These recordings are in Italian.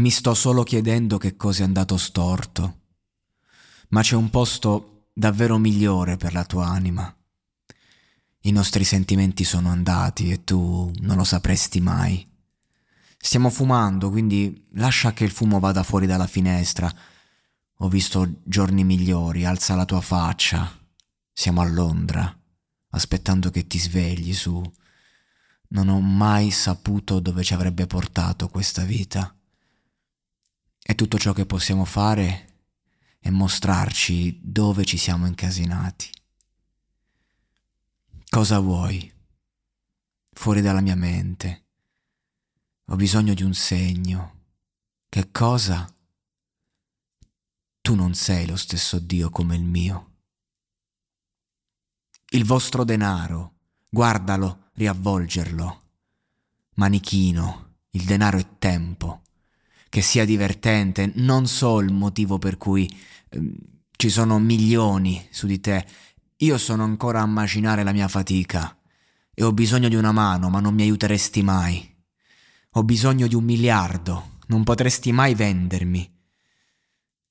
Mi sto solo chiedendo che cosa è andato storto. Ma c'è un posto davvero migliore per la tua anima. I nostri sentimenti sono andati e tu non lo sapresti mai. Stiamo fumando, quindi lascia che il fumo vada fuori dalla finestra. Ho visto giorni migliori, alza la tua faccia. Siamo a Londra, aspettando che ti svegli su. Non ho mai saputo dove ci avrebbe portato questa vita. E tutto ciò che possiamo fare è mostrarci dove ci siamo incasinati. Cosa vuoi? Fuori dalla mia mente. Ho bisogno di un segno. Che cosa? Tu non sei lo stesso Dio come il mio. Il vostro denaro, guardalo, riavvolgerlo. Manichino, il denaro è tempo. Che sia divertente, non so il motivo per cui eh, ci sono milioni su di te. Io sono ancora a macinare la mia fatica e ho bisogno di una mano, ma non mi aiuteresti mai. Ho bisogno di un miliardo, non potresti mai vendermi.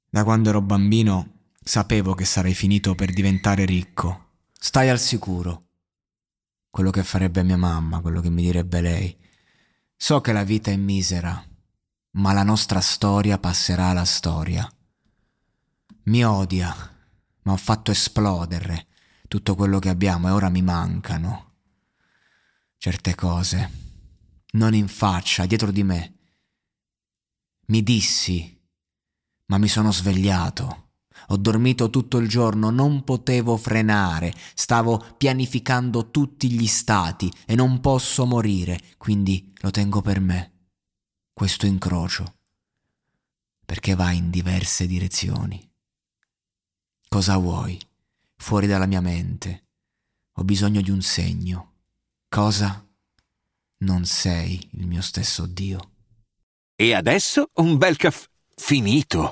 Da quando ero bambino sapevo che sarei finito per diventare ricco. Stai al sicuro. Quello che farebbe mia mamma, quello che mi direbbe lei. So che la vita è misera, ma la nostra storia passerà alla storia. Mi odia, ma ho fatto esplodere tutto quello che abbiamo e ora mi mancano. Certe cose non in faccia, dietro di me. Mi dissi, ma mi sono svegliato. Ho dormito tutto il giorno, non potevo frenare, stavo pianificando tutti gli stati e non posso morire, quindi lo tengo per me, questo incrocio, perché va in diverse direzioni. Cosa vuoi? Fuori dalla mia mente. Ho bisogno di un segno. Cosa? non sei il mio stesso Dio. E adesso un bel caffè finito.